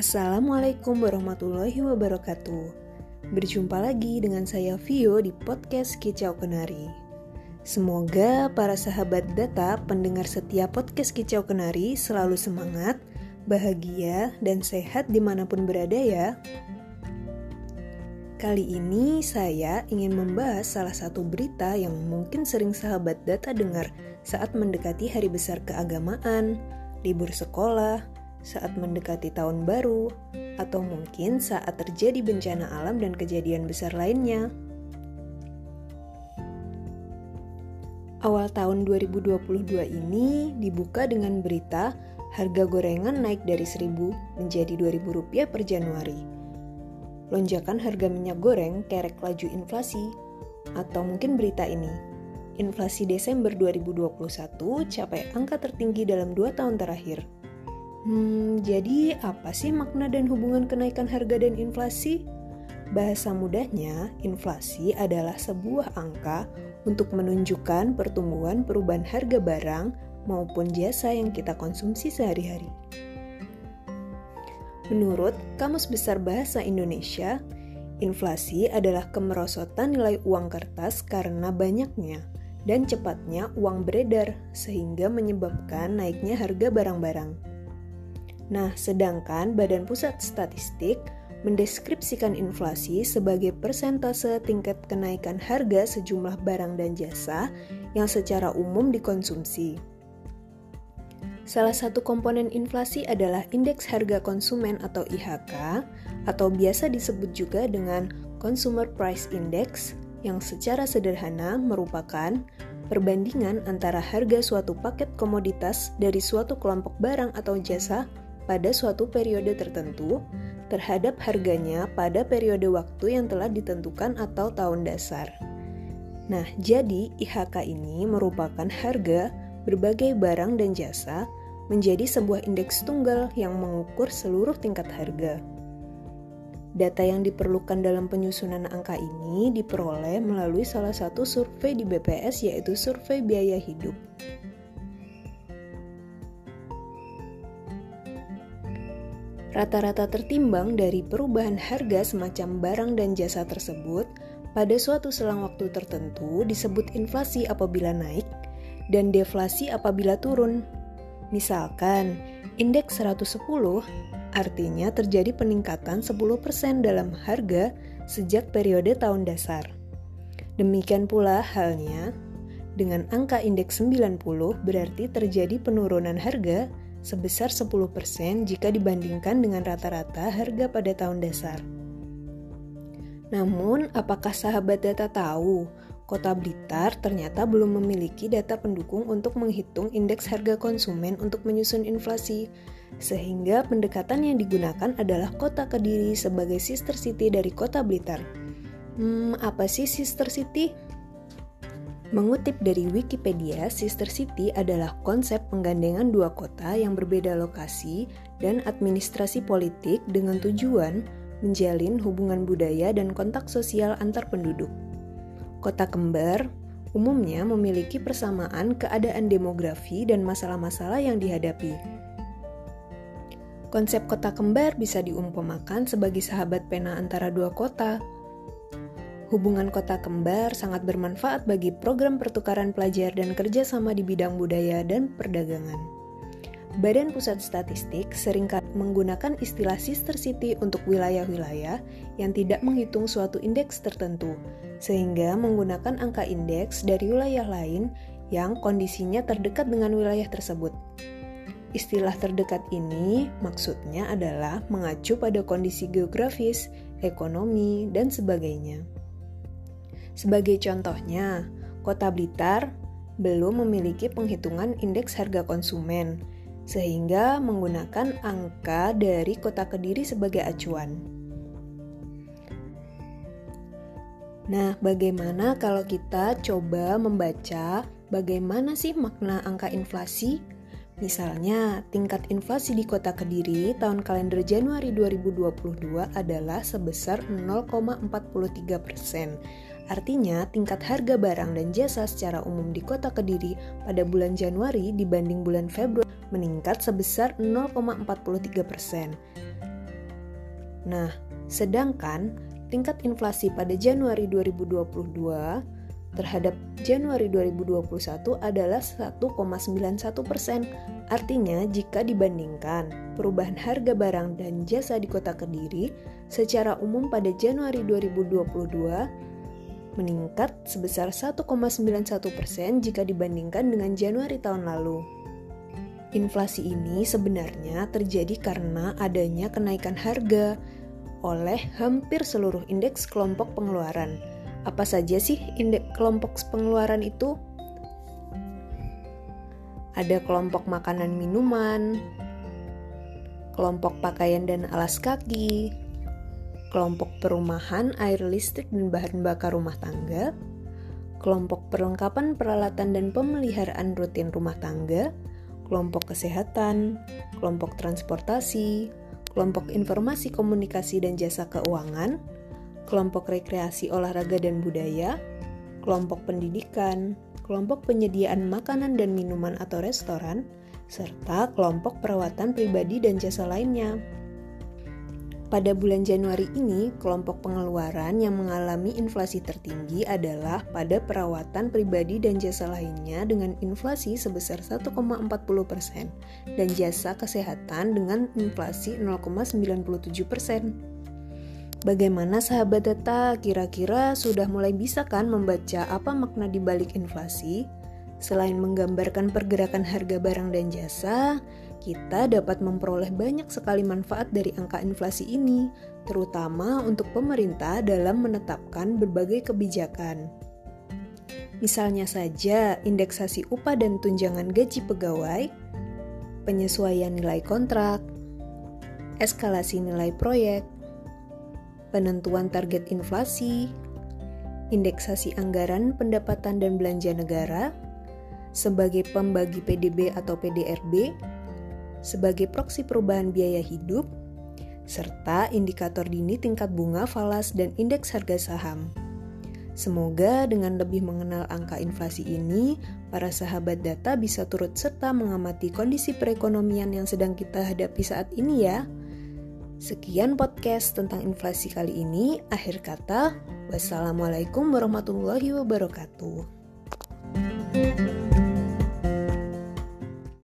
Assalamualaikum warahmatullahi wabarakatuh. Berjumpa lagi dengan saya Vio di podcast Kicau Kenari. Semoga para sahabat data pendengar setiap podcast Kicau Kenari selalu semangat, bahagia, dan sehat di mana pun berada ya. Kali ini saya ingin membahas salah satu berita yang mungkin sering sahabat data dengar saat mendekati hari besar keagamaan, libur sekolah, saat mendekati tahun baru, atau mungkin saat terjadi bencana alam dan kejadian besar lainnya. Awal tahun 2022 ini dibuka dengan berita harga gorengan naik dari 1000 menjadi 2000 rupiah per Januari. Lonjakan harga minyak goreng kerek laju inflasi atau mungkin berita ini. Inflasi Desember 2021 capai angka tertinggi dalam dua tahun terakhir. Hmm, jadi apa sih makna dan hubungan kenaikan harga dan inflasi? Bahasa mudahnya, inflasi adalah sebuah angka untuk menunjukkan pertumbuhan perubahan harga barang maupun jasa yang kita konsumsi sehari-hari. Menurut Kamus Besar Bahasa Indonesia, inflasi adalah kemerosotan nilai uang kertas karena banyaknya dan cepatnya uang beredar sehingga menyebabkan naiknya harga barang-barang. Nah, sedangkan Badan Pusat Statistik mendeskripsikan inflasi sebagai persentase tingkat kenaikan harga sejumlah barang dan jasa yang secara umum dikonsumsi. Salah satu komponen inflasi adalah indeks harga konsumen atau IHK atau biasa disebut juga dengan Consumer Price Index yang secara sederhana merupakan perbandingan antara harga suatu paket komoditas dari suatu kelompok barang atau jasa pada suatu periode tertentu terhadap harganya pada periode waktu yang telah ditentukan atau tahun dasar. Nah, jadi IHK ini merupakan harga berbagai barang dan jasa menjadi sebuah indeks tunggal yang mengukur seluruh tingkat harga. Data yang diperlukan dalam penyusunan angka ini diperoleh melalui salah satu survei di BPS yaitu survei biaya hidup. Rata-rata tertimbang dari perubahan harga semacam barang dan jasa tersebut pada suatu selang waktu tertentu disebut inflasi apabila naik dan deflasi apabila turun. Misalkan, indeks 110 artinya terjadi peningkatan 10% dalam harga sejak periode tahun dasar. Demikian pula halnya dengan angka indeks 90 berarti terjadi penurunan harga sebesar 10% jika dibandingkan dengan rata-rata harga pada tahun dasar. Namun, apakah sahabat data tahu Kota Blitar ternyata belum memiliki data pendukung untuk menghitung indeks harga konsumen untuk menyusun inflasi, sehingga pendekatan yang digunakan adalah Kota Kediri sebagai sister city dari Kota Blitar. Hmm, apa sih sister city? Mengutip dari Wikipedia, Sister City adalah konsep penggandengan dua kota yang berbeda lokasi dan administrasi politik dengan tujuan menjalin hubungan budaya dan kontak sosial antar penduduk. Kota kembar umumnya memiliki persamaan keadaan demografi dan masalah-masalah yang dihadapi. Konsep kota kembar bisa diumpamakan sebagai sahabat pena antara dua kota, Hubungan kota kembar sangat bermanfaat bagi program pertukaran pelajar dan kerjasama di bidang budaya dan perdagangan. Badan Pusat Statistik sering kali menggunakan istilah sister city untuk wilayah-wilayah yang tidak menghitung suatu indeks tertentu, sehingga menggunakan angka indeks dari wilayah lain yang kondisinya terdekat dengan wilayah tersebut. Istilah terdekat ini maksudnya adalah mengacu pada kondisi geografis, ekonomi, dan sebagainya. Sebagai contohnya, Kota Blitar belum memiliki penghitungan indeks harga konsumen, sehingga menggunakan angka dari Kota Kediri sebagai acuan. Nah, bagaimana kalau kita coba membaca bagaimana sih makna angka inflasi? Misalnya, tingkat inflasi di kota Kediri tahun kalender Januari 2022 adalah sebesar 0,43 persen Artinya, tingkat harga barang dan jasa secara umum di kota Kediri pada bulan Januari dibanding bulan Februari meningkat sebesar 0,43 persen. Nah, sedangkan tingkat inflasi pada Januari 2022 terhadap Januari 2021 adalah 1,91 persen. Artinya, jika dibandingkan perubahan harga barang dan jasa di kota Kediri secara umum pada Januari 2022 meningkat sebesar 1,91 persen jika dibandingkan dengan Januari tahun lalu. Inflasi ini sebenarnya terjadi karena adanya kenaikan harga oleh hampir seluruh indeks kelompok pengeluaran, apa saja sih indeks kelompok pengeluaran itu? Ada kelompok makanan minuman, kelompok pakaian dan alas kaki, kelompok perumahan, air listrik dan bahan bakar rumah tangga, kelompok perlengkapan peralatan dan pemeliharaan rutin rumah tangga, kelompok kesehatan, kelompok transportasi, kelompok informasi komunikasi dan jasa keuangan, kelompok rekreasi olahraga dan budaya, kelompok pendidikan, kelompok penyediaan makanan dan minuman atau restoran, serta kelompok perawatan pribadi dan jasa lainnya. Pada bulan Januari ini, kelompok pengeluaran yang mengalami inflasi tertinggi adalah pada perawatan pribadi dan jasa lainnya dengan inflasi sebesar 1,40% dan jasa kesehatan dengan inflasi 0,97%. Bagaimana sahabat data kira-kira sudah mulai bisa kan membaca apa makna di balik inflasi? Selain menggambarkan pergerakan harga barang dan jasa, kita dapat memperoleh banyak sekali manfaat dari angka inflasi ini, terutama untuk pemerintah dalam menetapkan berbagai kebijakan. Misalnya saja indeksasi upah dan tunjangan gaji pegawai, penyesuaian nilai kontrak, eskalasi nilai proyek, penentuan target inflasi, indeksasi anggaran pendapatan dan belanja negara, sebagai pembagi PDB atau PDRB, sebagai proksi perubahan biaya hidup, serta indikator dini tingkat bunga falas dan indeks harga saham. Semoga dengan lebih mengenal angka inflasi ini, para sahabat data bisa turut serta mengamati kondisi perekonomian yang sedang kita hadapi saat ini ya. Sekian podcast tentang inflasi kali ini. Akhir kata, wassalamualaikum warahmatullahi wabarakatuh.